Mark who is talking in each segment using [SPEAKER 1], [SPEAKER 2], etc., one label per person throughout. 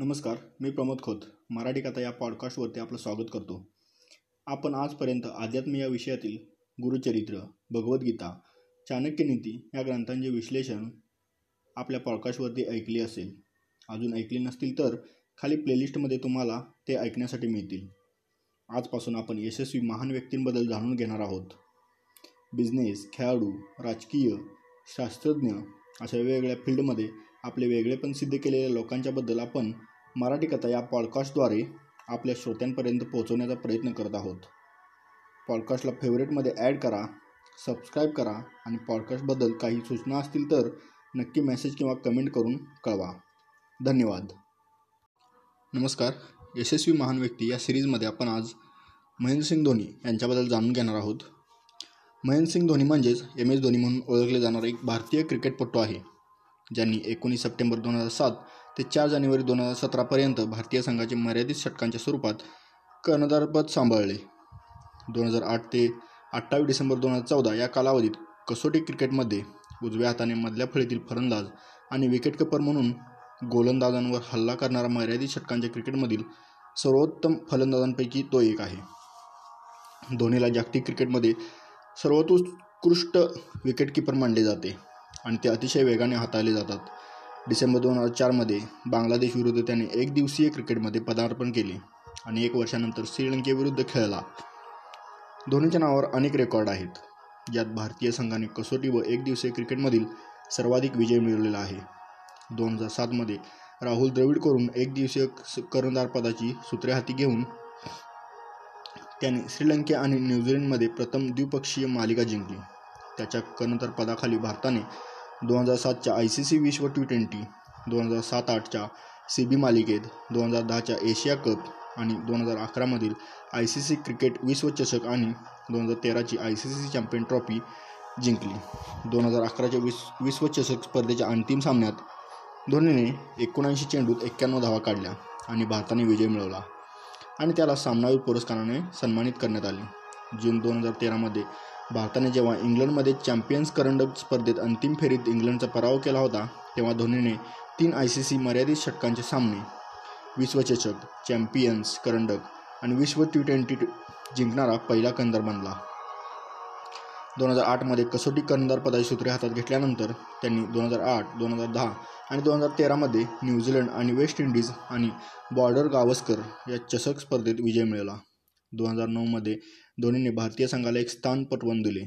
[SPEAKER 1] नमस्कार मी प्रमोद खोत. मराठी कथा या पॉडकास्टवरती आपलं स्वागत करतो. आपण आजपर्यंत अध्यात्म या विषयातील गुरुचरित्र भगवद्गीता चाणक्यनीती या ग्रंथांचे विश्लेषण आपल्या पॉडकास्टवरती ऐकले असेल. अजून ऐकले नसतील तर खाली प्लेलिस्टमध्ये तुम्हाला ते ऐकण्यासाठी मिळतील. आजपासून आपण यशस्वी महान व्यक्तींबद्दल जाणून घेणार आहोत. बिझनेस खेळाडू राजकीय शास्त्रज्ञ अशा वेगवेगळ्या फील्डमध्ये आपले वेगळेपण सिद्ध केलेल्या लोकांच्याबद्दल आपण मराठी कथा या पॉडकास्टद्वारे आपल्या श्रोत्यांपर्यंत पोहोचवण्याचा प्रयत्न करत आहोत. पॉडकास्टला फेवरेटमध्ये ॲड करा सबस्क्राईब करा आणि पॉडकास्टबद्दल काही सूचना असतील तर नक्की मेसेज किंवा कमेंट करून कळवा. धन्यवाद. नमस्कार. यशस्वी महान व्यक्ती या सिरीजमध्ये आपण आज महेंद्रसिंग धोनी यांच्याबद्दल जाणून घेणार आहोत. महेंद्रसिंग धोनी म्हणजेच एम एस धोनी म्हणून ओळखले जाणारा एक भारतीय क्रिकेटपटू आहे. ज्यांनी एकोणीस सप्टेंबर दोन हजार सात ते चार जानेवारी दोन हजार सतरापर्यंत भारतीय संघाचे मर्यादित षटकांच्या स्वरूपात कर्णधारपद सांभाळले. दोन हजार आठ ते अठ्ठावीस डिसेंबर दोन हजार चौदा या कालावधीत कसोटी क्रिकेटमध्ये उजव्या हाताने मधल्या फळीतील फलंदाज आणि विकेटकीपर म्हणून गोलंदाजांवर हल्ला करणारा मर्यादित षटकांच्या क्रिकेटमधील सर्वोत्तम फलंदाजांपैकी तो एक आहे. धोनीला जागतिक क्रिकेटमध्ये सर्वोत्कृष्ट विकेटकीपर मानले जाते. आणि ते अतिशय वेगाने हाताळले जातात. डिसेंबर दोन हजार चारमध्ये बांगलादेश विरुद्ध त्याने एक दिवसीय क्रिकेटमध्ये पदार्पण केले आणि एक वर्षानंतर श्रीलंकेविरुद्ध खेळला. धोनीच्या नावावर अनेक रेकॉर्ड आहेत. ज्यात भारतीय संघाने कसोटी व एक दिवसीय क्रिकेटमधील सर्वाधिक विजय मिळवलेला आहे. दोन हजार सातमध्ये राहुल द्रविड करून एक दिवसीय कर्णधारपदाची सूत्रे हाती घेऊन त्याने श्रीलंका आणि न्यूझीलंडमध्ये प्रथम द्विपक्षीय मालिका जिंकली. त्याच्या कर्णधारपदाखाली भारताने दोन हजार सातच्या आय सी सी विश्व टी ट्वेंटी दोन हजार सात आठच्या सी बी मालिकेत दोन हजार दहाच्या एशिया कप आणि दोन हजार अकरामधील आय सी सी क्रिकेट विश्वचषक आणि दोन हजार तेराची I C C champion trophy जिंकली. दोन हजार अकराच्या विस विश्वचषक स्पर्धेच्या अंतिम सामन्यात धोनीने एकोणऐंशी चेंडूत एक्क्याण्णव धावा काढल्या आणि भारताने विजय मिळवला आणि त्याला सामनावीर पुरस्काराने सन्मानित करण्यात आले. जून दोन हजार तेरामध्ये भारताने जेव्हा इंग्लंडमध्ये चॅम्पियन्स करंडक स्पर्धेत अंतिम फेरीत इंग्लंडचा पराभव केला होता तेव्हा धोनीने तीन आय सी सी मर्यादित षटकांचे सामने. विश्वचषक चॅम्पियन्स करंडक आणि विश्व टी ट्वेंटी जिंकणारा पहिला कंदर बनला. दोन हजार आठमध्ये कसोटी कर्णधारपदाची सूत्रे हातात घेतल्यानंतर त्यांनी दोन हजार आठ दोन हजार दहा आणि दोन हजार तेरामध्ये न्यूझीलंड आणि वेस्ट इंडिज आणि बॉर्डर गावस्कर या चषक स्पर्धेत विजय मिळवला. दोन हजार नऊमध्ये धोनीने भारतीय संघाला एक स्थान पटवून दिले.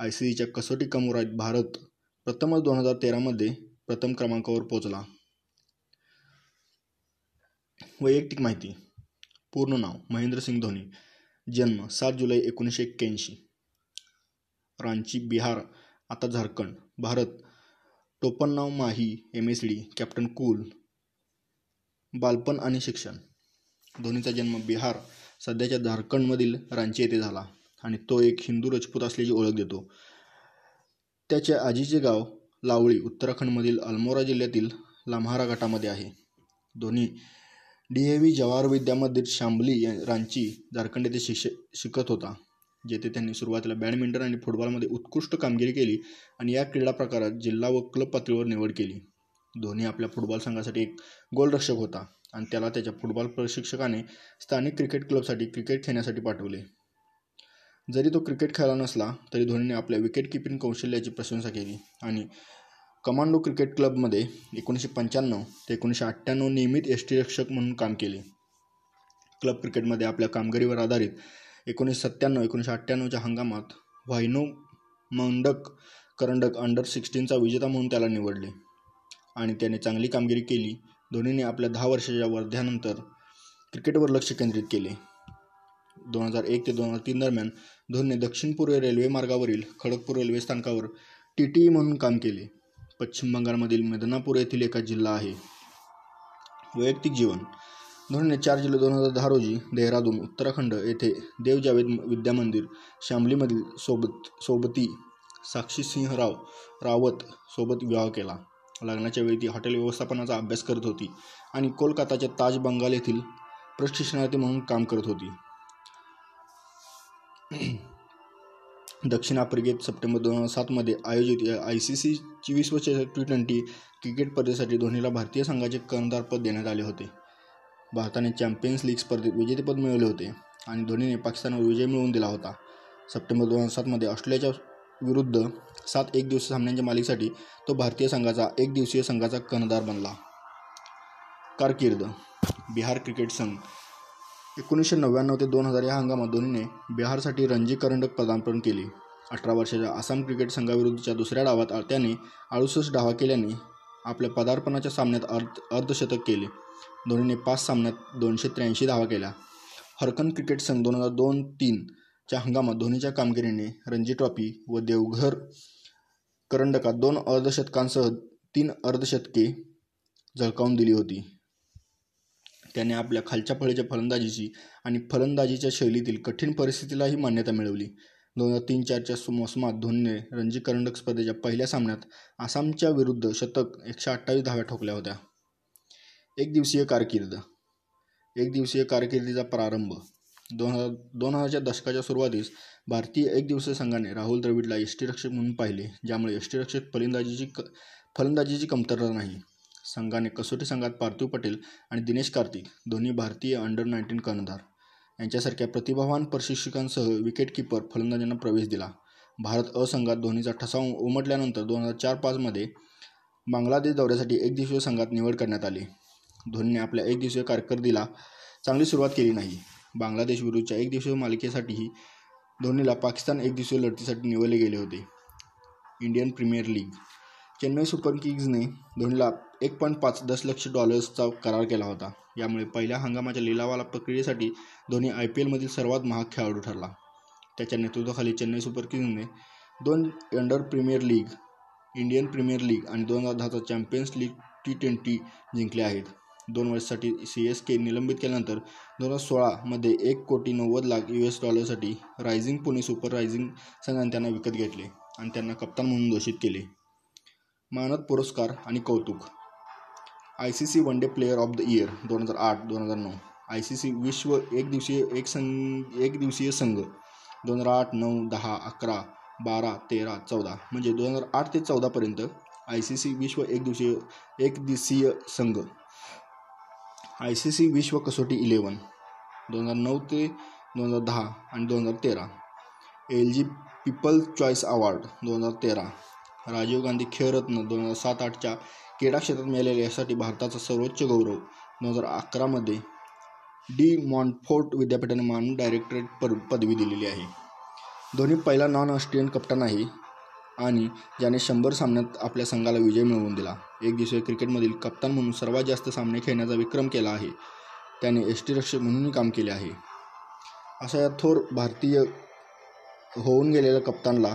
[SPEAKER 1] आय सी सीच्या कसोटी कमोरात भारत प्रथमच दोन हजार तेरामध्ये प्रथम क्रमांकावर पोचला वैयक्तिक माहिती पूर्ण नाव महेंद्रसिंग धोनी जन्म सात जुलै एकोणीसशे एक्क्याऐंशी. रांची बिहार आता झारखंड भारत टोपणनाव Mahi M S D captain cool बालपण आणि शिक्षण. धोनीचा जन्म बिहार सध्याच्या झारखंडमधील रांची येथे झाला आणि तो एक हिंदू राजपूत असल्याची ओळख देतो. त्याच्या आजीचे गाव लावळी उत्तराखंडमधील अल्मोरा जिल्ह्यातील लाम्हारा गटामध्ये आहे. Dhoni D A V Jawahar Vidyamandir Shyamali या रांची झारखंड येथे शिक्ष शिकत होता जेथे त्यांनी सुरुवातीला बॅडमिंटन आणि फुटबॉलमध्ये उत्कृष्ट कामगिरी केली आणि या क्रीडा प्रकारात जिल्हा व क्लब पातळीवर निवड केली. धोनी आपल्या फुटबॉल संघासाठी एक गोलरक्षक होता. आणि त्याला त्याच्या फुटबॉल प्रशिक्षकाने स्थानिक क्रिकेट क्लबसाठी क्रिकेट खेळण्यासाठी पाठवले. जरी तो क्रिकेट खेळला नसला तरी धोनीने आपल्या विकेट किपिंग कौशल्याची प्रशंसा केली आणि कमांडो क्रिकेट क्लबमध्ये एकोणीसशे पंच्याण्णव ते एकोणीसशे अठ्ठ्याण्णव नियमित यष्टीरक्षक म्हणून काम केले. क्लब क्रिकेटमध्ये आपल्या कामगिरीवर आधारित एकोणीसशे सत्त्याण्णव एकोणीसशे अठ्ठ्याण्णवच्या हंगामात व्हायनो मंडक करंडक अंडर सिक्स्टीनचा विजेता म्हणून त्याला निवडले आणि त्याने चांगली कामगिरी केली धोनीने आपल्या दहा वर्षाच्या वर्ध्यानंतर क्रिकेटवर लक्ष केंद्रित केले. दोन हजार एक ते दोन हजार तीन दरम्यान धोनीने दक्षिण पूर्व रेल्वे मार्गावरील खडगपूर रेल्वे स्थानकावर टी टी ई म्हणून काम केले. पश्चिम बंगालमधील मेदनापूर येथील एका जिल्हा आहे. वैयक्तिक जीवन. धोनीने चार जुलै दोन हजार दहा रोजी देहरादून उत्तराखंड येथे देव जावेद विद्यामंदिर शामलीमधील सोबत सोबती साक्षी सिंहराव रावत सोबत विवाह केला. लग्नाच्या वेळी ती हॉटेल व्यवस्थापनाचा अभ्यास करत होती आणि कोलकाताच्या ताज बंगाल येथील प्रशिक्षणार्थी म्हणून काम करत होती. दक्षिण आफ्रिकेत सप्टेंबर दोन हजार सातमध्ये आयोजित आय सी सीची विश्वचषक टी ट्वेंटी क्रिकेट स्पर्धेसाठी धोनीला भारतीय संघाचे कर्णधारपद देण्यात आले होते. भारताने चॅम्पियन्स लीग स्पर्धेत विजेतेपद मिळवले होते आणि धोनीने पाकिस्तानवर विजय मिळवून दिला होता. सप्टेंबर दोन हजार सातमध्ये ऑस्ट्रेलियाच्या विरुद्ध सात एक दिवसीय सामन्यांच्या मालिकेसाठी तो भारतीय संघाचा एक दिवसीय संघाचा कर्णधार बनला. कारकीर्द बिहार क्रिकेट संघ. एकोणीसशे नव्याण्णव ते दोन हजार या हंगामात धोनीने बिहारसाठी रणजी करंडक पदार्पण केले. अठरा वर्षाच्या आसाम क्रिकेट संघाविरुद्धच्या दुसऱ्या डावात त्याने अडुसष्ट डावा केल्याने आपल्या पदार्पणाच्या सामन्यात अर्ध अर्धशतक केले. धोनीने पाच सामन्यात दोनशे त्र्याऐंशी धावा केल्या. हरकन क्रिकेट संघ दोन हजार दोन तीनच्या हंगामात धोनीच्या कामगिरीने रणजी ट्रॉफी व देवघर करंडकात दोन अर्धशतकांसह तीन अर्धशतके झळकावून दिली होती. त्याने आपल्या खालच्या फळीच्या फलंदाजीची आणि फलंदाजीच्या शैलीतील कठीण परिस्थितीलाही मान्यता मिळवली. दोन हजार तीन चारच्या मोसमात धोनीने रणजी करंडक स्पर्धेच्या पहिल्या सामन्यात आसामच्या विरुद्ध शतक एकशे अठ्ठावीस धाव्या ठोकल्या होत्या. एक दिवसीय कारकीर्द. एक दिवसीय कारकिर्दीचा प्रारंभ. दोन हजार दोन हजारच्या दशकाच्या सुरुवातीस भारतीय एकदिवसीय संघाने राहुल द्रविडला यष्टीरक्षक म्हणून पाहिले ज्यामुळे यष्टीरक्षक फलंदाजीची क फलंदाजीची कमतरता नाही. संघाने कसोटी संघात पार्थिव पटेल आणि दिनेश कार्तिक दोन्ही भारतीय अंडर नाईन्टीन कर्णधार. यांच्यासारख्या प्रतिभावान प्रशिक्षकांसह विकेटकीपर फलंदाजांना प्रवेश दिला. भारत अ संघात धोनीचा ठसा उमटल्यानंतर दोन हजार चार पाचमध्ये बांगलादेश दौऱ्यासाठी एकदिवसीय संघात निवड करण्यात आली. धोनीने आपल्या एकदिवसीय कारकिर्दीला चांगली सुरुवात केली नाही. बांगलादेश एक एकदिवसीय मालिकेसाठीही धोनीला पाकिस्तान एकदिवसीय लढतीसाठी निवडले गेले होते. Indian Premier League. Chennai Super किंग्जने धोनीला एक पॉईंट पाच दशलक्ष डॉलर्सचा करार केला होता. यामुळे पहिल्या हंगामाच्या लिलावाला प्रक्रियेसाठी धोनी आय पी एलमधील सर्वात महाग खेळाडू ठरला. त्याच्या नेतृत्वाखाली चेन्नई सुपर किंग्जने दोन under premier league Indian premier league आणि दोन हजार दहाचा चॅम्पियन्स लीग टी ट्वेंटी जिंकले आहेत. दोन वर्षासाठी सी एस के निलंबित केल्यानंतर दोन हजार सोळामध्ये एक कोटी नव्वद लाख यू एस डॉलरसाठी रायझिंग पुणे सुपर रायझिंग संघाने त्यांना विकत घेतले आणि त्यांना कप्तान म्हणून घोषित केले. मानद पुरस्कार आणि कौतुक. I C C one day player of the year दोन हजार आठ दोन हजार नऊ. आय सी सी विश्व एक दिवसीय एक संघ एक दिवसीय संघ दोन हजार आठ नऊ दहा अकरा बारा तेरा चौदा. म्हणजे दोन हजार आठ ते चौदापर्यंत आय सी सी विश्व एक दिवसीय एक दिवसीय संघ. आय सी सी विश्व कसोटी इलेवन दोन हजार नऊ ते दोन हजार दहा आणि दोन हजार तेरा. L G people choice award दोन हजार तेरा. राजीव गांधी खेळरत्न दोन हजार सात आठच्या क्रीडा क्षेत्रात मिळालेल्या यासाठी भारताचा सर्वोच्च गौरव दोन हजार अकरामध्ये डी मॉन्टफोर्ट विद्यापीठाने मानून डायरेक्टरेट पर पदवी दिलेली आहे. धोनी पहिला नॉन ऑस्ट्रेलियन कप्तान आहे. आणि ज्याने शंभर सामन्यात आपल्या संघाला विजय मिळवून दिला. एक दिवसीय क्रिकेटमधील कप्तान म्हणून सर्वात जास्त सामने खेळण्याचा विक्रम केला आहे. त्याने यष्टीरक्षक म्हणूनही काम केले आहे. अशा या थोर भारतीय होऊन गेलेल्या कप्तानला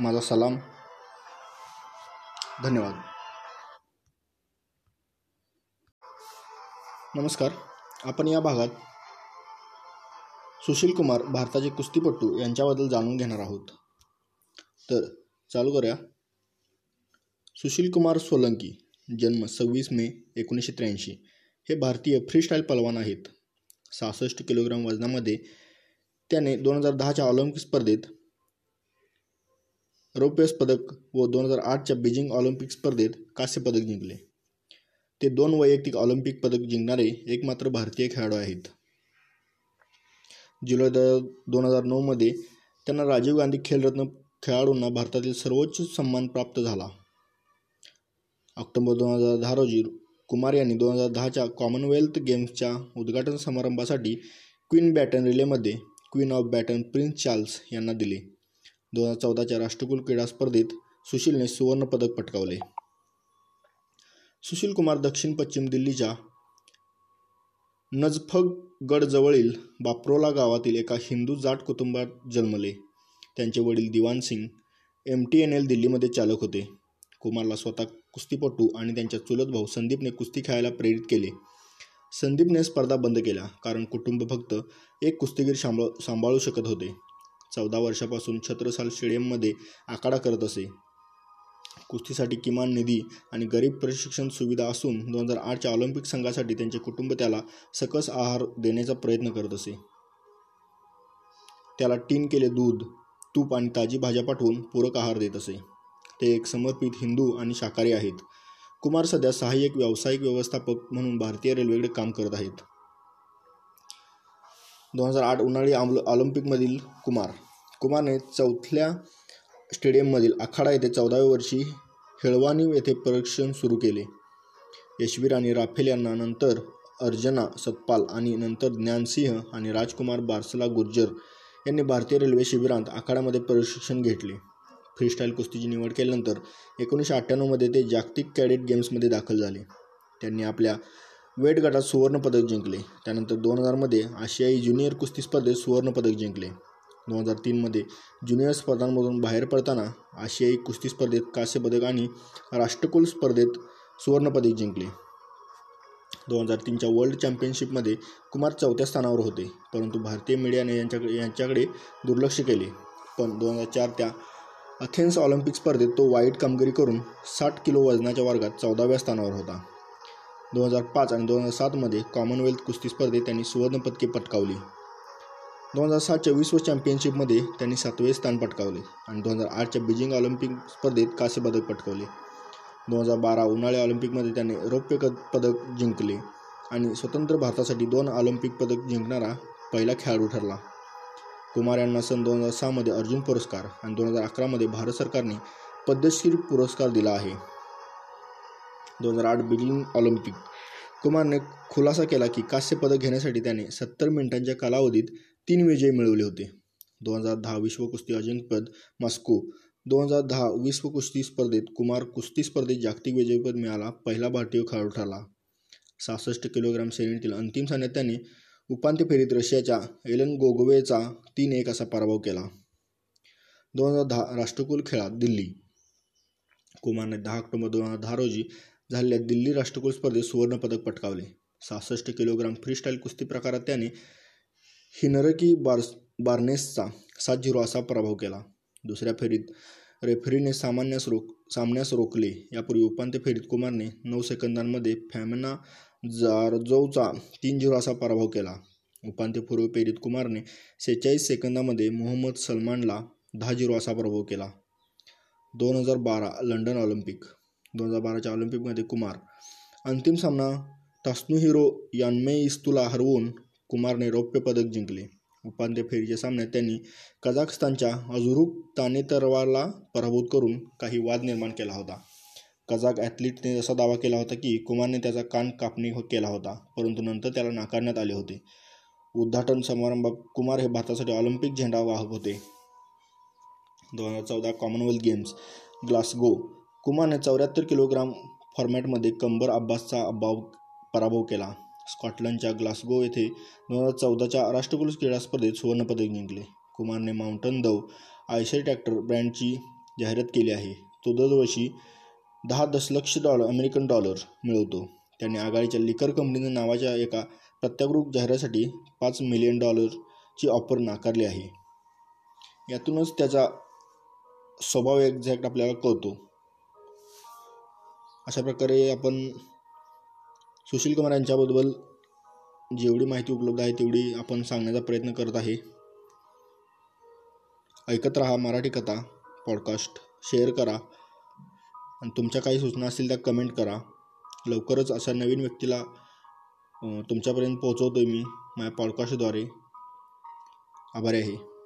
[SPEAKER 1] माझा सलाम. धन्यवाद. नमस्कार. आपण या भागात सुशील कुमार भारताचे कुस्तीपटू यांच्याबद्दल जाणून घेणार आहोत. तर चालू करूया. सुशील कुमार सोलंकी जन्म सव्वीस मे एकोणीसशे त्र्याऐंशी. हे भारतीय फ्रीस्टाईल पलवान आहेत. सहासष्ट किलोग्राम वजनामध्ये त्याने दोन हजार दहाच्या ऑलिम्पिक स्पर्धेत रौप्यस पदक व दोन हजार आठच्या बीजिंग ऑलिम्पिक स्पर्धेत कांस्य पदक जिंकले. ते दोन वैयक्तिक ऑलिम्पिक पदक जिंकणारे एकमात्र भारतीय खेळाडू आहेत. जुलै दोन हजार नऊमध्ये त्यांना राजीव गांधी खेलरत्न खेळाडूंना भारतातील सर्वोच्च सन्मान प्राप्त झाला. ऑक्टोबर दोन हजार दहा रोजी कुमार यांनी दोन हजार दहाच्या कॉमनवेल्थ गेम्सच्या उद्घाटन समारंभासाठी queen batten रिलेमध्ये Queen of baton Prince Charles यांना दिले. दोन हजार चौदाच्या राष्ट्रकुल क्रीडा स्पर्धेत सुशीलने सुवर्णपदक पटकावले. सुशील कुमार दक्षिण पश्चिम दिल्लीच्या नजफगडजवळील बाप्रोला गावातील एका हिंदू जाट कुटुंबात जन्मले. त्यांचे वडील Diwan Singh M T N L दिल्लीमध्ये चालक होते. कुमारला स्वतः कुस्तीपटू आणि त्यांच्या चुलत भाऊ संदीपने कुस्ती खेळायला प्रेरित केले. संदीपने स्पर्धा बंद केल्या कारण कुटुंब फक्त एक कुस्तीगीर सांभाळ सांभाळू शकत होते. चौदा वर्षापासून छत्रसाल स्टेडियममध्ये आखाडा करत असे. कुस्तीसाठी किमान निधी आणि गरीब प्रशिक्षण सुविधा असून दोन हजार आठच्या ऑलिम्पिक संघासाठी त्यांचे कुटुंब त्याला सकस आहार देण्याचा प्रयत्न करत असे. त्याला टीन केले दूध तूप आणि ताजी भाज्या पाठवून पूरक आहार देत असे. ते एक समर्पित हिंदू आणि शाकाहारी आहेत. कुमार सध्या सहाय्यक व्यावसायिक व्यवस्थापक म्हणून भारतीय रेल्वेकडे काम करत आहेत. दोन हजार आठ उन्हाळी ऑलिम्पिकमधील कुमार. कुमारने चौथल्या स्टेडियममधील आखाडा येथे चौदाव्या वर्षी हेळवानी येथे परीक्षण सुरू केले. यशवीर आणि राफेल यांना नंतर अर्जना सतपाल आणि नंतर ज्ञानसिंह आणि राजकुमार बारसला गुर्जर यांनी भारतीय रेल्वे शिबिरांत आखाड्यामध्ये प्रशिक्षण घेतले. फ्रीस्टाईल कुस्तीची निवड केल्यानंतर एकोणीसशे अठ्ठ्याण्णवमध्ये ते जागतिक कॅडेट गेम्समध्ये दाखल झाले. त्यांनी आपल्या वेट गटात सुवर्णपदक जिंकले. त्यानंतर दोन हजारमध्ये आशियाई ज्युनियर कुस्ती स्पर्धेत सुवर्णपदक जिंकले. दोन हजार तीनमध्ये ज्युनियर स्पर्धांमधून बाहेर पडताना आशियाई कुस्ती स्पर्धेत कांस्यपदक आणि राष्ट्रकुल स्पर्धेत सुवर्णपदक जिंकले. दोन हजार तीनच्या वर्ल्ड चॅम्पियनशिपमध्ये कुमार चौथ्या स्थानावर होते परंतु भारतीय मीडियाने यांच्याकडे यांच्याकडे दुर्लक्ष केले. पण दोन हजार चार त्या अथेन्स ऑलिम्पिक स्पर्धेत तो वाईट कामगिरी करून साठ किलो वजनाच्या वर्गात चौदाव्या स्थानावर होता. दोन हजार पाच आणि दोन हजार सातमध्ये कॉमनवेल्थ कुस्ती स्पर्धेत त्यांनी सुवर्णपदके पटकावली. दोन हजार सातच्या विश्व चॅम्पियनशिपमध्ये त्यांनी सातवे स्थान पटकावले आणि दोन हजार आठच्या बीजिंग ऑलिम्पिक स्पर्धेत कांस्य पदक पटकावले. दोन हजार बारा उन्हाळी ऑलिम्पिकमध्ये त्याने रौप्य पदक जिंकले आणि स्वतंत्र भारतासाठी दोन ऑलिम्पिक पदक जिंकणारा पहिला खेळाडू ठरला. कुमार यांना सन दोन हजार सहामध्ये अर्जुन पुरस्कार आणि दोन हजार अकरामध्ये भारत सरकारने पद्मश्री पुरस्कार दिला आहे. दोन हजार आठ बीजिंग ऑलिम्पिक. कुमारने खुलासा केला की कांस्य पदक घेण्यासाठी त्याने सत्तर मिनिटांच्या कालावधीत तीन विजय मिळवले होते. दोन हजार दहा विश्व कुस्ती अजिंक्यपद मॉस्को दोन हजार दहा विश्व कुस्ती स्पर्धेत कुमार कुस्ती स्पर्धेत जागतिक विजयपद मिळाला पहिला भारतीय खेळाडू ठरला. सहासष्ट किलोग्राम श्रेणीतील अंतिम सामन्यात त्याने उपांत्य फेरीत रशियाच्या एलन गोगोवेचा तीन एक असा पराभव केला. दोन हजार दहा राष्ट्रकुल खेळात दिल्ली. कुमारने दहा ऑक्टोबर दोन हजार दहा रोजी झालेल्या दिल्ली राष्ट्रकुल स्पर्धेत सुवर्णपदक पटकावले. सहासष्ट किलोग्राम फ्रीस्टाईल कुस्ती प्रकारात त्याने हिनरकी बार्स बार्नेसचा सात झिरो असा पराभव केला. दुसऱ्या फेरीत रेफरीने सामान्यास रोक सामन्यास रोखले. यापूर्वी उपांत्य फेरीत कुमारने नऊ सेकंदांमध्ये फॅमना जारजोचा तीन झिरो असा पराभव केला. उपांत्यपूर्व फेरीत कुमारने सेहेचाळीस सेकंदामध्ये मोहम्मद सलमानला दहा झिरो असा पराभव केला. दोन हजार बारा लंडन ऑलिम्पिक. दोन हजार बाराच्या ऑलिम्पिकमध्ये कुमार अंतिम सामना हिरो यान्मे इस्तूला हरवून कुमारने रौप्य पदक जिंकले. उपांत्य फेरीच्या सामन्यात त्यांनी कझाकस्तानच्या अझुरुक तानेतरवाला पराभूत करून काही वाद निर्माण केला होता. कझाक ॲथलीटने असा दावा केला होता की कुमारने त्याचा कान कापणी हो- केला होता परंतु नंतर त्याला नाकारण्यात आले होते. उद्घाटन समारंभात कुमार हे भारतासाठी ऑलिम्पिक झेंडा वाहक होते. दोन हजार चौदा कॉमनवेल्थ गेम्स ग्लासगो कुमारने चौऱ्याहत्तर किलोग्राम फॉर्मॅटमध्ये कंबर अब्बासचा अभाव पराभव केला. स्कॉटलंडच्या ग्लासगो येथे दोन हजार चौदाच्या राष्ट्रकुल क्रीडा स्पर्धेत सुवर्णपदक जिंकले. कुमारने माउंटन दव आयशर ट्रॅक्टर ब्रँडची जाहिरात केली आहे. तो दरवर्षी दहा दशलक्ष डॉलर अमेरिकन डॉलर मिळवतो. त्याने आघाडीच्या लिकर कंपनीने नावाच्या एका प्रत्यागृप जाहिरासाठी पाच मिलियन डॉलरची ऑफर नाकारली आहे. यातूनच त्याचा स्वभाव एक्झॅक्ट आपल्याला कळतो. अशा प्रकारे आपण सुशील कुमार यांच्याबद्दल जेवढी माहिती उपलब्ध आहे तेवढी आपण सांगण्याचा प्रयत्न करत आहे. ऐकत राहा मराठी कथा पॉडकास्ट. शेअर करा. आणि तुमच्या काही सूचना असतील त्या कमेंट करा. लवकरच अशा नवीन व्यक्तीला तुमच्यापर्यंत पोहोचवतो आहे मी माझ्या पॉडकास्टद्वारे. आभारी आहे.